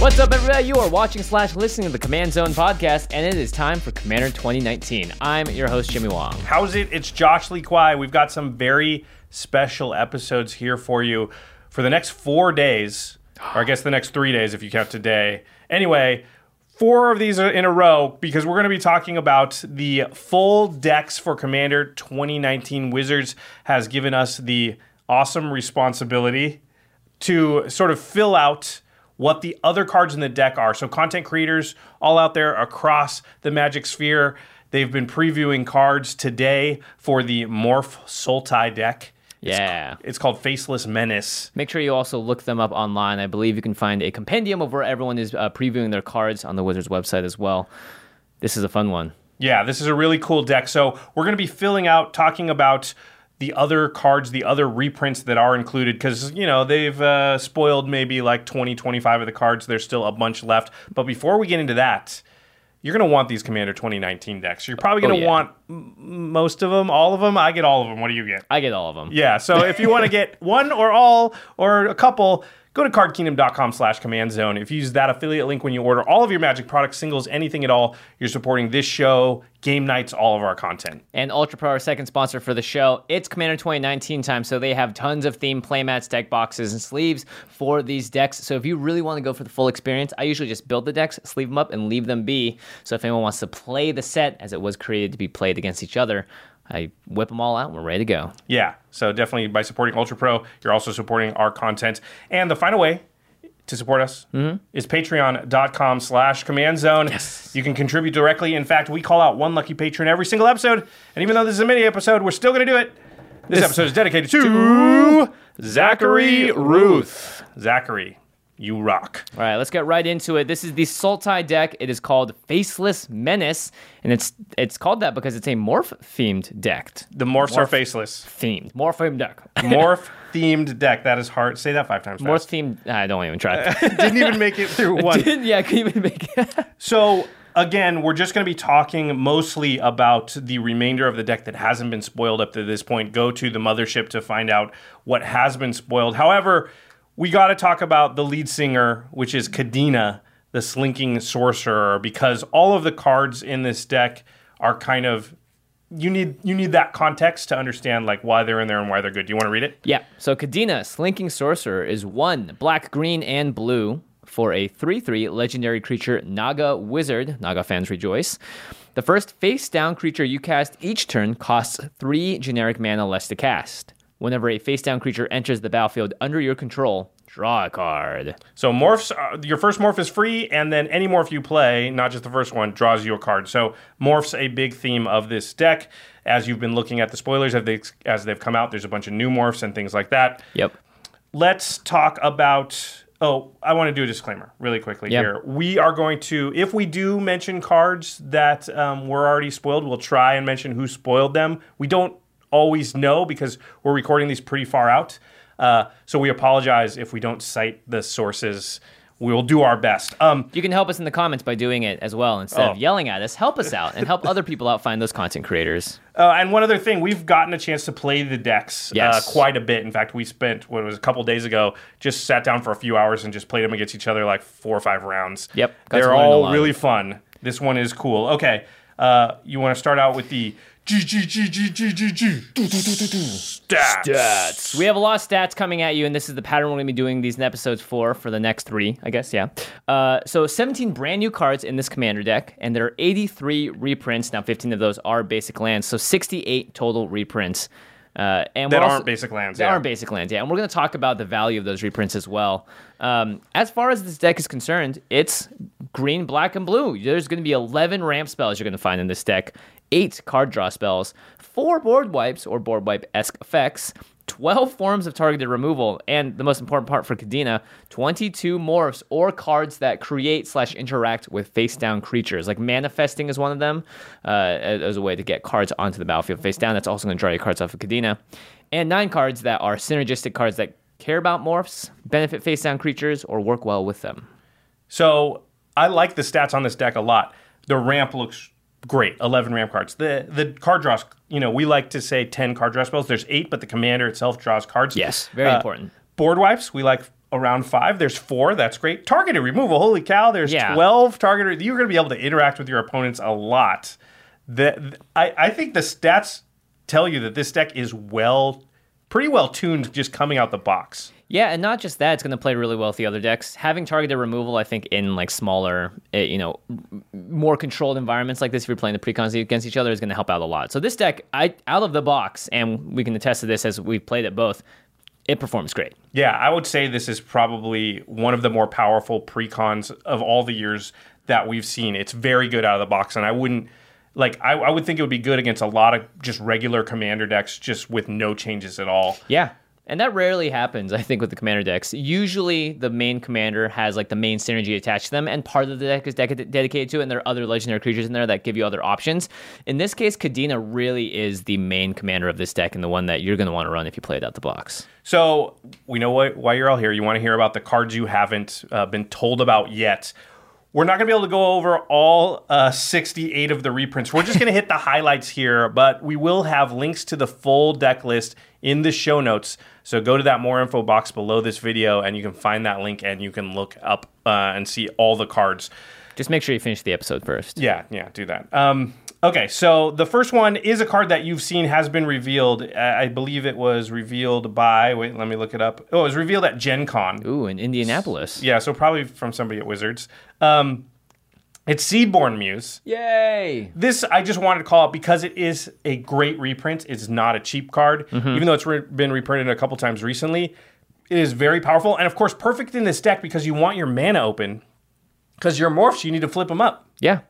What's up, everybody? You are watching slash listening to the Command Zone podcast, and it is time for Commander 2019. I'm your host, Jimmy Wong. How's it? It's Josh Lee Kwai. We've got some very special episodes here for you for the next four days, or I guess the next three days if you count today. Anyway, four of these in a row because we're going to be talking about the full decks for Commander 2019. Wizards has given us the awesome responsibility to sort of fill out what the other cards in the deck are. So, content creators all out there across the Magic Sphere, they've been previewing cards today for the Morph Sultai deck. Yeah. It's called Faceless Menace. Make sure you also look them up online. I believe you can find a compendium of where everyone is uh, previewing their cards on the Wizards website as well. This is a fun one. Yeah, this is a really cool deck. So, we're going to be filling out, talking about the other cards, the other reprints that are included, because, you know, they've uh, spoiled maybe like 20, 25 of the cards. There's still a bunch left. But before we get into that, you're going to want these Commander 2019 decks. You're probably going to Oh, yeah. want m- most of them, all of them. I get all of them. What do you get? I get all of them. Yeah, so if you want to get one or all or a couple, go to cardkingdom.com slash command zone. If you use that affiliate link when you order all of your magic products, singles, anything at all, you're supporting this show, game nights, all of our content. And Ultra Pro, our second sponsor for the show, it's Commander 2019 time, so they have tons of themed playmats, deck boxes, and sleeves for these decks. So if you really want to go for the full experience, I usually just build the decks, sleeve them up, and leave them be. So if anyone wants to play the set as it was created to be played against each other, I whip them all out and we're ready to go. Yeah, so definitely by supporting Ultra Pro, you're also supporting our content. And the final way to support us mm-hmm. is patreon.com slash command zone. Yes. You can contribute directly. In fact, we call out one lucky patron every single episode. And even though this is a mini episode, we're still going to do it. This, episode is dedicated to Zachary Ruth. Zachary, you rock. All right, let's get right into it. This is the Sultai deck. It is called Faceless Menace, and it's it's called that because it's a morph themed deck. The morphs are faceless. Themed morph themed deck. Morph themed deck. That is hard. Say that five times morph themed. I don't even try. Didn't even make it through one. yeah, I couldn't even make it. So again, we're just going to be talking mostly about the remainder of the deck that hasn't been spoiled up to this point. Go to the mothership to find out what has been spoiled. However, we got to talk about the lead singer, which is Kadena, the slinking sorcerer, because all of the cards in this deck are kind of you need you need that context to understand like why they're in there and why they're good. Do you want to read it? Yeah. So Kadena, Slinking Sorcerer, is one black, green, and blue for a 3 3 legendary creature, Naga Wizard. Naga fans rejoice. The first face down creature you cast each turn costs three generic mana less to cast. Whenever a face down creature enters the battlefield under your control, draw a card. So morphs, uh, your first morph is free, and then any morph you play, not just the first one, draws you a card. So morphs a big theme of this deck. As you've been looking at the spoilers as, they, as they've come out, there's a bunch of new morphs and things like that. Yep. Let's talk about. Oh, I want to do a disclaimer really quickly Yep. here. We are going to, if we do mention cards that um, were already spoiled, we'll try and mention who spoiled them. We don't always know because we're recording these pretty far out. Uh, so we apologize if we don't cite the sources we will do our best. Um, You can help us in the comments by doing it as well. Instead Oh. of yelling at us, help us out and help other people out find those content creators. Uh, and one other thing, we've gotten a chance to play the decks Yes. uh, quite a bit. In fact, we spent what it was a couple days ago, just sat down for a few hours and just played them against each other like four or five rounds. Yep, they're all really fun. This one is cool. Okay, uh, you want to start out with the G G G G G G G stats. We have a lot of stats coming at you, and this is the pattern we're going to be doing these in episodes for for the next three, I guess. Yeah. Uh, so 17 brand new cards in this commander deck, and there are 83 reprints. Now 15 of those are basic lands, so 68 total reprints. Uh, and That also- aren't basic lands, That yeah. aren't basic lands, yeah. And we're going to talk about the value of those reprints as well. Um, as far as this deck is concerned, it's green, black, and blue. There's going to be 11 ramp spells you're going to find in this deck, eight card draw spells, four board wipes or board wipe esque effects, 12 forms of targeted removal, and the most important part for Kadena, 22 morphs or cards that create slash interact with face down creatures. Like manifesting is one of them uh, as a way to get cards onto the battlefield face down. That's also going to draw your cards off of Kadena. And nine cards that are synergistic cards that care about morphs, benefit face down creatures, or work well with them. So I like the stats on this deck a lot. The ramp looks great. Eleven ramp cards. The the card draws. You know, we like to say ten card draw spells. There's eight, but the commander itself draws cards. Yes, very Uh, important. Board wipes. We like around five. There's four. That's great. Targeted removal. Holy cow! There's Yeah. twelve targeted. You're going to be able to interact with your opponents a lot. The, I I think the stats tell you that this deck is well, pretty well tuned, just coming out the box. Yeah, and not just that, it's going to play really well with the other decks. Having targeted removal, I think, in like smaller, eh, you know, more controlled environments like this, if you're playing the precons against each other, is going to help out a lot. So this deck, I out of the box, and we can attest to this as we've played it both, it performs great. Yeah, I would say this is probably one of the more powerful precons of all the years that we've seen. It's very good out of the box, and I wouldn't like. I, I would think it would be good against a lot of just regular commander decks, just with no changes at all. Yeah. And that rarely happens, I think, with the commander decks. Usually, the main commander has like the main synergy attached to them, and part of the deck is dec- dedicated to it, and there are other legendary creatures in there that give you other options. In this case, Kadena really is the main commander of this deck and the one that you're going to want to run if you play it out the box. So we know what, why you're all here. You want to hear about the cards you haven't uh, been told about yet. We're not going to be able to go over all uh, 68 of the reprints. We're just going to hit the highlights here, but we will have links to the full deck list in the show notes. So go to that more info box below this video, and you can find that link and you can look up uh, and see all the cards. Just make sure you finish the episode first. Yeah, yeah, do that. Um, okay, so the first one is a card that you've seen has been revealed. I believe it was revealed by. Wait, let me look it up. Oh, it was revealed at Gen Con. Ooh, in Indianapolis. Yeah, so probably from somebody at Wizards. Um, it's Seedborn Muse. Yay! This I just wanted to call out because it is a great reprint. It's not a cheap card, even though it's re- been reprinted a couple times recently. It is very powerful, and of course, perfect in this deck because you want your mana open. Because your morphs, you need to flip them up. Yeah.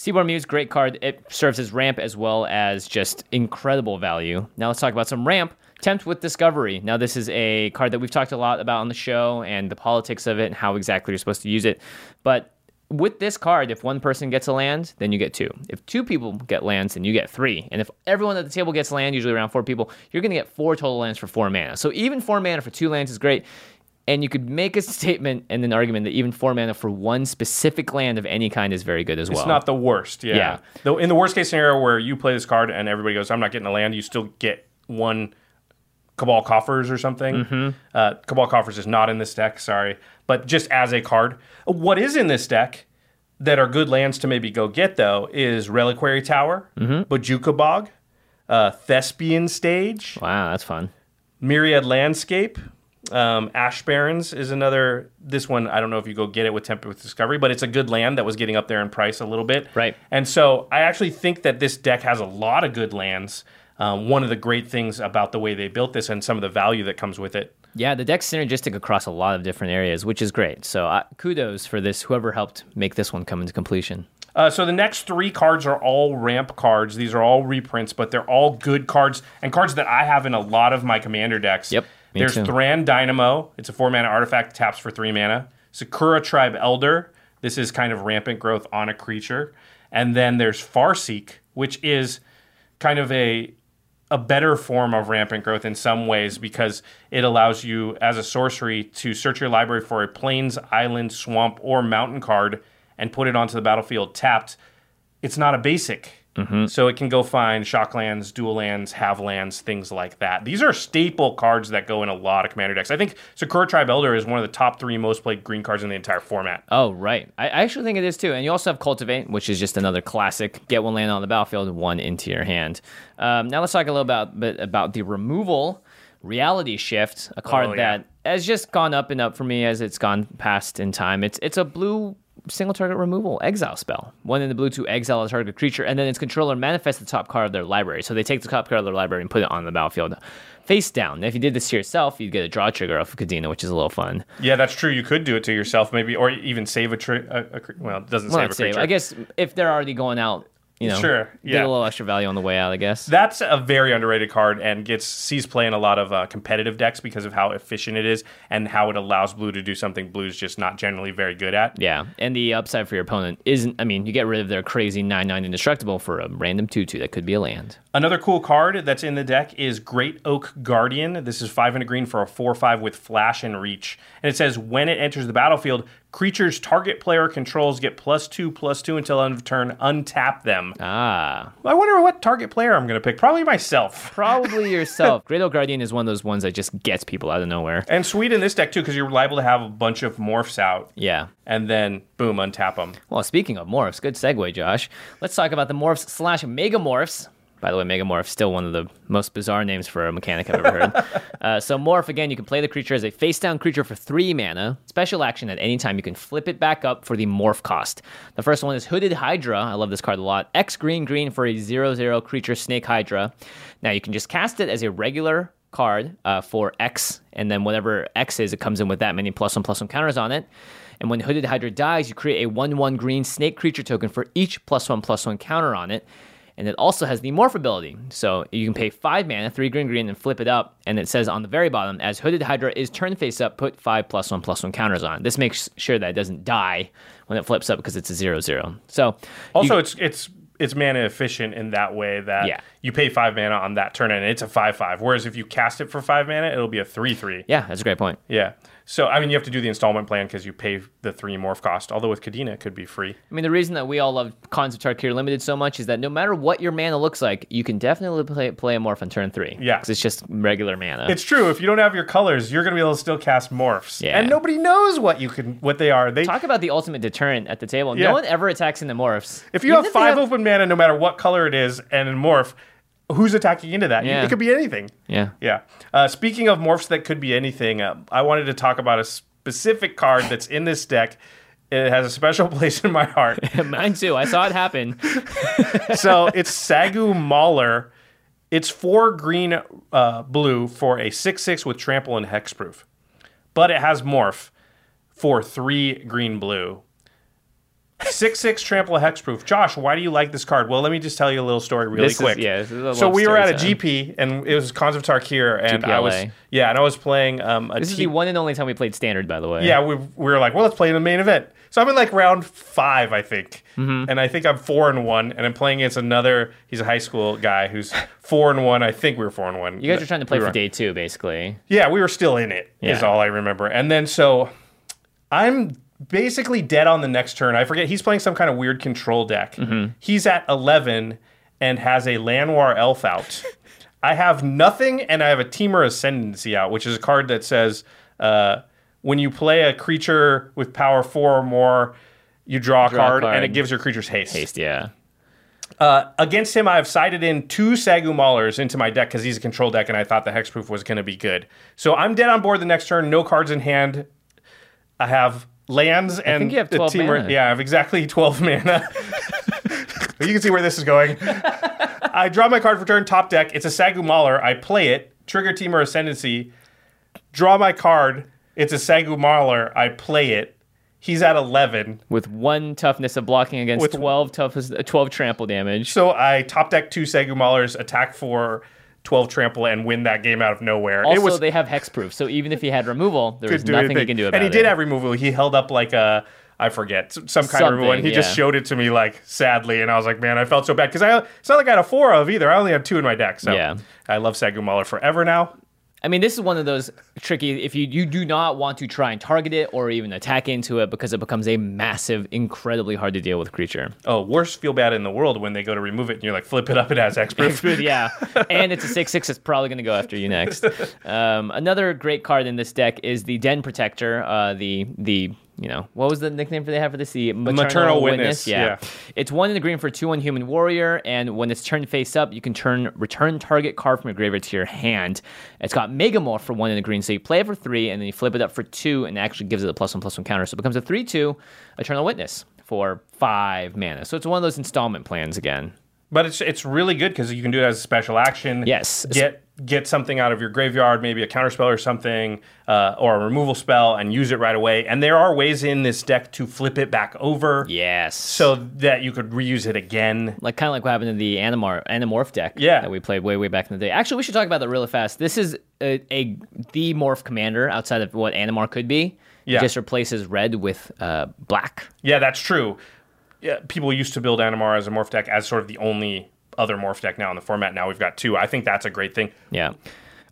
Seedborn Muse, great card. It serves as ramp as well as just incredible value. Now let's talk about some ramp. Tempt with Discovery. Now, this is a card that we've talked a lot about on the show and the politics of it and how exactly you're supposed to use it. But with this card, if one person gets a land, then you get two. If two people get lands, then you get three. And if everyone at the table gets land, usually around four people, you're going to get four total lands for four mana. So even four mana for two lands is great. And you could make a statement and an argument that even four mana for one specific land of any kind is very good as well. It's not the worst. Yeah. Yeah. Though in the worst case scenario where you play this card and everybody goes, "I'm not getting a land," you still get one Cabal Coffers or something. Mm-hmm. Uh, Cabal Coffers is not in this deck. Sorry, but just as a card, what is in this deck that are good lands to maybe go get though is Reliquary Tower, Mm-hmm. Bojuka Bog, uh, Thespian Stage, wow, that's fun. Myriad Landscape. Um, Ash Barrens is another. This one, I don't know if you go get it with Tempt with Discovery, but it's a good land that was getting up there in price a little bit. Right. And so I actually think that this deck has a lot of good lands. Um, one of the great things about the way they built this and some of the value that comes with it. Yeah, the deck's synergistic across a lot of different areas, which is great. So uh, kudos for this, whoever helped make this one come into completion. Uh, so the next three cards are all ramp cards. These are all reprints, but they're all good cards and cards that I have in a lot of my commander decks. Yep, me There's too. Thran Dynamo. It's a four mana artifact, taps for three mana. Sakura Tribe Elder. This is kind of rampant growth on a creature. And then there's Farseek, which is kind of a a better form of rampant growth in some ways because it allows you, as a sorcery, to search your library for a plains, island, swamp, or mountain card and put it onto the battlefield tapped. It's not a basic. So it can go find shocklands, dual lands, have lands, things like that. These are staple cards that go in a lot of commander decks. I think Sakura Tribe Elder is one of the top three most played green cards in the entire format. Oh, right. I, I actually think it is too. And you also have Cultivate, which is just another classic. Get one land on the battlefield, one into your hand. Um, now let's talk a little about, bit about the removal reality shift, a card Oh, yeah. that has just gone up and up for me as it's gone past in time. It's it's a blue single target removal exile spell. One in the blue to exile a target creature, and then its controller manifests the top card of their library. So they take the top card of their library and put it on the battlefield face down. Now, if you did this to yourself, you'd get a draw trigger off of Kadena, which is a little fun. Yeah, that's true. You could do it to yourself, maybe, or even save a, tri- a, a well, it doesn't Well, save a save. creature. I guess if they're already going out, you know, Sure, get a little extra value on the way out. I guess. That's a very underrated card and gets sees play in a lot of uh, competitive decks because of how efficient it is and how it allows blue to do something blue's just not generally very good at. yeah, and the upside for your opponent isn't. I mean, you get rid of their crazy nine nine indestructible for a random two two that could be a land. Another cool card that's in the deck is Great Oak Guardian. This is 500 green for a 4 5 with flash and reach. And it says when it enters the battlefield, creatures target player controls get plus 2 plus 2 until end of turn, untap them. Ah, I wonder what target player I'm going to pick. Probably myself. probably yourself. Great Oak Guardian is one of those ones that just gets people out of nowhere. And sweet in this deck too, because you're liable to have a bunch of morphs out Yeah. and then boom, untap them. Well, speaking of morphs, good segue, Josh. Let's talk about the morphs slash megamorphs. By the way, megamorph is still one of the most bizarre names for a mechanic I've ever heard. uh, so morph again, you can play the creature as a face down creature for three mana. Special action at any time, you can flip it back up for the morph cost. The first one is Hooded Hydra. I love this card a lot. X green green for a zero zero creature Snake Hydra. Now you can just cast it as a regular card uh, for X, and then whatever X is, it comes in with that many plus one plus one counters on it. And when Hooded Hydra dies, you create a 1 1 green snake creature token for each plus 1 plus 1 counter on it. And it also has the morph ability. So you can pay 5 mana, 3 green green, and flip it up. And it says on the very bottom, as Hooded Hydra is turn face up, put 5 plus 1 plus 1 counters on. This makes sure that it doesn't die when it flips up because it's a 0 0. So Also, you- it's it's it's mana efficient in that way that Yeah. you pay five mana on that turn and it's a five five. Whereas if you cast it for five mana, it'll be a three three. yeah, that's a great point. Yeah. So I mean, you have to do the installment plan because you pay the three morph cost. Although with Kadena, it could be free. I mean, the reason that we all love Khans of Tarkir Limited so much is that no matter what your mana looks like, you can definitely play, play a morph on turn 3. Yeah. Because it's just regular mana. It's true. If you don't have your colors, you're gonna be able to still cast morphs. Yeah. And nobody knows what you can what they are. They Talk about the ultimate deterrent at the table. Yeah. No one ever attacks into morphs. if you Even have they five open mana, no matter what color it is, and in morph, who's attacking into that? Yeah. It could be anything. Yeah. Yeah. Uh, speaking of morphs that could be anything, uh, I wanted to talk about a specific card that's in this deck. It has a special place in my heart. Mine too. I saw it happen. so it's Sagu Mauler. It's four green, uh, blue for a six six with trample and hexproof, but it has morph for three green blue. Six six trample hexproof. Josh, why do you like this card? Well, let me just tell you a little story really This is- quick. yeah, this is a so we were at a GP and it was Khans of Tarkir, and I was GPLA. yeah, and I was playing um, a This is team- the one and only time we played standard, by the way. yeah, we, we were like, well, let's play in the main event. So I'm in like round five, I think, Mm-hmm. and I think I'm four and one, and I'm playing against another. He's a high school guy who's four and one. I think we were four and one. You guys were trying to play We for day two, basically. Yeah, we were still in it. Is Yeah. all I remember. And then so I'm basically dead on the next turn. I forget he's playing some kind of weird control deck. Mm-hmm. He's at 11 and has a Llanowar Elf out. I have nothing, and I have a Temur Ascendancy out, which is a card that says uh, when you play a creature with power four or more, you draw a, Draw a card, and it gives your creatures haste. Haste, yeah. Uh, against him, I have sided in two Sagu Maulers into my deck because he's a control deck, and I thought the Hexproof was going to be good. So I'm dead on board the next turn. No cards in hand. I have lands and think you have the 12 team- mana. Yeah, I have exactly 12 mana. you can see where this is going. I draw my card for turn, top deck. It's a Sagu Mauler. I play it, trigger Temur Ascendancy, draw my card. It's a Sagu Mauler. I play it. He's at 11. With one toughness of blocking against With- 12 toughness, uh, 12 trample damage. So I top deck two Sagu Maulers, attack for 12 trample, and win that game out of nowhere. Also, it was they have hexproof, so even if he had removal, there was nothing he can do about it. And he it. did have removal. He held up like a I forget some kind of removal, one. He just showed it to me like sadly, and I was like, man, I felt so bad because I it's not like I had a four of either. I only had two in my deck. So Yeah. I love Sagu Mauler forever now. I mean, this is one of those tricky. If you you do not want to try and target it or even attack into it because it becomes a massive, incredibly hard to deal with creature. Oh, worst feel bad in the world when they go to remove it and you're like, flip it up, it has expert. yeah, and it's a six six. It's probably going to go after you next. Um, another great card in this deck is the Den Protector. Uh, the the you know what was the nickname for they have for this? The maternal, Maternal Witness, Yeah. yeah. it's one in the green for two one human warrior, and when it's turned face up, you can turn return target card from your graveyard to your hand. It's got Megamorph for one in the green, so you play it for three, and then you flip it up for two, and it actually gives it a plus one plus one counter, so it becomes a three two Eternal Witness for five mana. So it's one of those installment plans again. But it's it's really good because you can do it as a special action. Yes. Get get something out of your graveyard, maybe a counterspell or something, uh, or a removal spell, and use it right away. And there are ways in this deck to flip it back over, Yes. so that you could reuse it again. like kind of like what happened in the Animar Animorph deck Yeah. that we played way way back in the day. Actually, we should talk about that really fast. This is a, a the morph commander outside of what Animar could be. Yeah. It just replaces red with uh, black. Yeah, that's true. Yeah, people used to build Animar as a morph deck as sort of the only other morph deck now in the format. Now we've got two. I think that's a great thing. Yeah.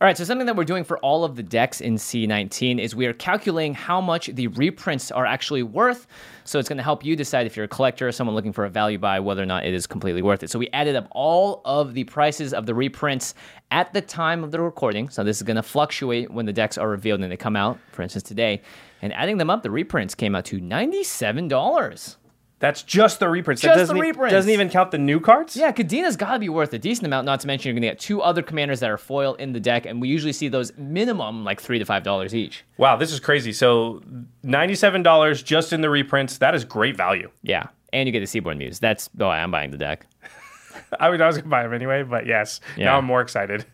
All right, so something that we're doing for all of the decks in C19 is we are calculating how much the reprints are actually worth. So it's going to help you decide if you're a collector or someone looking for a value buy, whether or not it is completely worth it. So we added up all of the prices of the reprints at the time of the recording. So this is going to fluctuate when the decks are revealed and they come out, for instance, today. And adding them up, the reprints came out to $97. That's just the reprints. Just that doesn't, the e- reprints. doesn't even count the new cards. Yeah, Kadena's got to be worth a decent amount. Not to mention, you're going to get two other commanders that are foil in the deck, and we usually see those minimum like three to five dollars each. Wow, this is crazy. So ninety-seven dollars just in the reprints. That is great value. Yeah, and you get the Seedborn Muse. That's oh, I'm buying the deck. I mean, I was gonna buy them anyway, but yes, Yeah. now I'm more excited.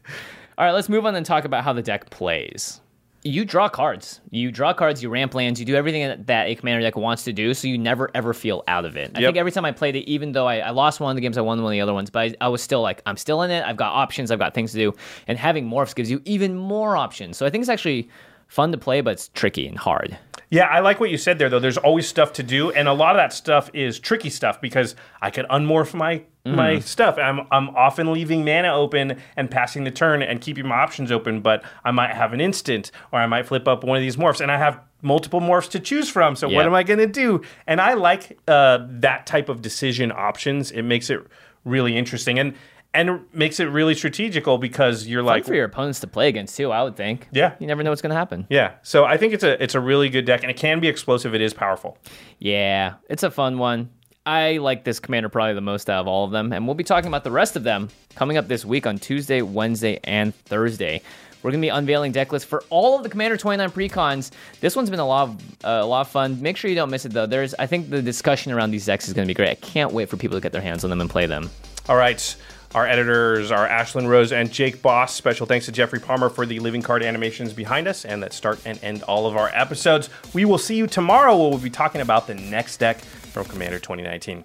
All right, let's move on and talk about how the deck plays. You draw cards. You draw cards. You ramp lands. You do everything that- a commander deck wants to do, so you never ever feel out of it. I Yep. think every time I played it, even though I, I lost one of the games, I won one of the other ones, but I, I was still like, I'm still in it. I've got options. I've got things to do, and having morphs gives you even more options. So I think it's actually fun to play, but it's tricky and hard. Yeah, I like what you said there, though. There's always stuff to do, and a lot of that stuff is tricky stuff because I could unmorph my my stuff. I'm I'm often leaving mana open and passing the turn and keeping my options open, but I might have an instant or I might flip up one of these morphs, and I have multiple morphs to choose from. So Yeah. what am I going to do? And I like uh, that type of decision options. It makes it really interesting and and makes it really strategical because you're Fun like for your opponents to play against too. I would think. Yeah. you never know what's going to happen. yeah. So I think it's a it's a really good deck and it can be explosive. It is powerful. Yeah, it's a fun one. I like this commander probably the most out of all of them, and we'll be talking about the rest of them coming up this week on Tuesday, Wednesday, and Thursday. We're gonna be unveiling deck lists for all of the Commander 29 precons. This one's been a lot, of, uh, a lot of fun. Make sure you don't miss it though. There's, I think the discussion around these decks is gonna be great. I can't wait for people to get their hands on them and play them. All right. Our editors are Ashlyn Rose and Jake Boss. Special thanks to Jeffrey Palmer for the living card animations behind us and that start and end all of our episodes. We will see you tomorrow where we'll be talking about the next deck from Commander 2019.